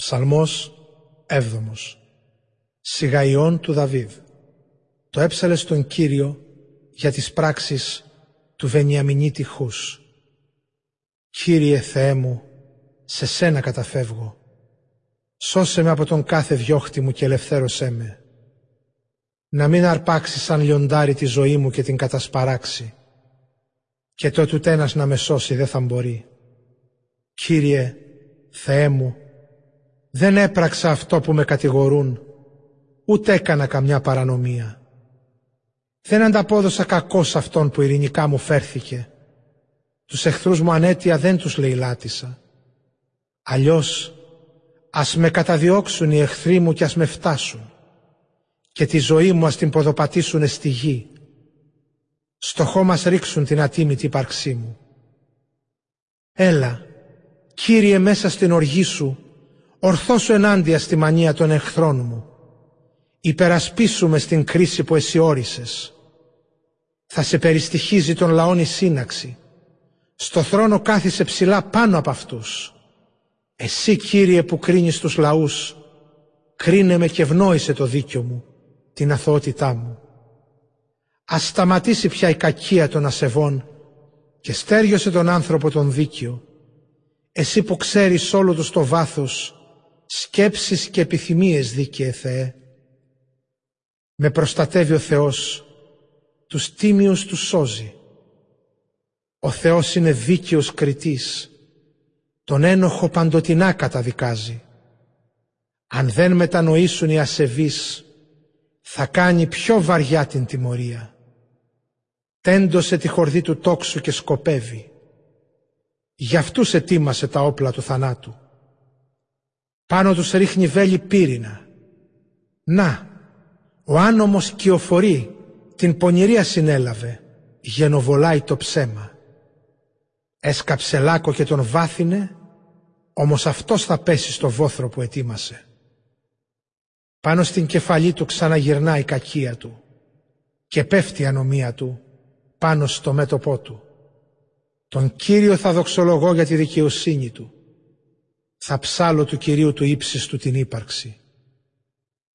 Ψαλμός 7 Σιγαϊών του Δαβίδ Το έψαλε στον Κύριο για τις πράξεις του Βενιαμινίτη Χούς. Κύριε Θεέ μου, σε σένα καταφεύγω. Σώσε με από τον κάθε διώχτη μου και ελευθέρωσέ με. Να μην αρπάξει σαν λιοντάρι τη ζωή μου και την κατασπαράξει. Και το τένας να με σώσει δεν θα μπορεί. Κύριε, Θεέ μου, δεν έπραξα αυτό που με κατηγορούν, ούτε έκανα καμιά παρανομία. Δεν ανταπόδωσα κακό σε αυτόν που ειρηνικά μου φέρθηκε. Τους εχθρούς μου ανέτεια δεν τους λαιλάτισα. Αλλιώς, ας με καταδιώξουν οι εχθροί μου και ας με φτάσουν και τη ζωή μου ας την ποδοπατήσουν στη γη. Στο χώμα ρίξουν την ατίμητη ύπαρξή μου. Έλα, Κύριε μέσα στην οργή σου, ορθώσου ενάντια στη μανία των εχθρών μου. Υπερασπίσουμε στην κρίση που εσύ όρισες. Θα σε περιστοιχίζει τον λαόν η σύναξη. Στο θρόνο κάθισε ψηλά πάνω από αυτούς. Εσύ Κύριε που κρίνεις τους λαούς, κρίνε με και ευνόησε το δίκιο μου, την αθωότητά μου. Ας σταματήσει πια η κακία των ασεβών και στέριωσε τον άνθρωπο τον δίκιο. Εσύ που ξέρεις όλο τους το βάθος σκέψεις και επιθυμίες δίκαιε Θεέ. Με προστατεύει ο Θεός, τους τίμιους τους σώζει. Ο Θεός είναι δίκαιος κριτής, τον ένοχο παντοτινά καταδικάζει. Αν δεν μετανοήσουν οι ασεβείς, θα κάνει πιο βαριά την τιμωρία. Τέντωσε τη χορδή του τόξου και σκοπεύει. Γι' αυτούς ετοίμασε τα όπλα του θανάτου. Πάνω τους ρίχνει βέλη πύρινα. Να, ο άνομος κυοφορεί, την πονηρία συνέλαβε, γενοβολάει το ψέμα. Έσκαψε λάκκο και τον βάθινε, όμως αυτός θα πέσει στο βόθρο που ετοίμασε. Πάνω στην κεφαλή του ξαναγυρνάει η κακία του και πέφτει η ανομία του πάνω στο μέτωπό του. Τον Κύριο θα δοξολογώ για τη δικαιοσύνη του θα ψάλω του Κυρίου του ύψης του την ύπαρξη.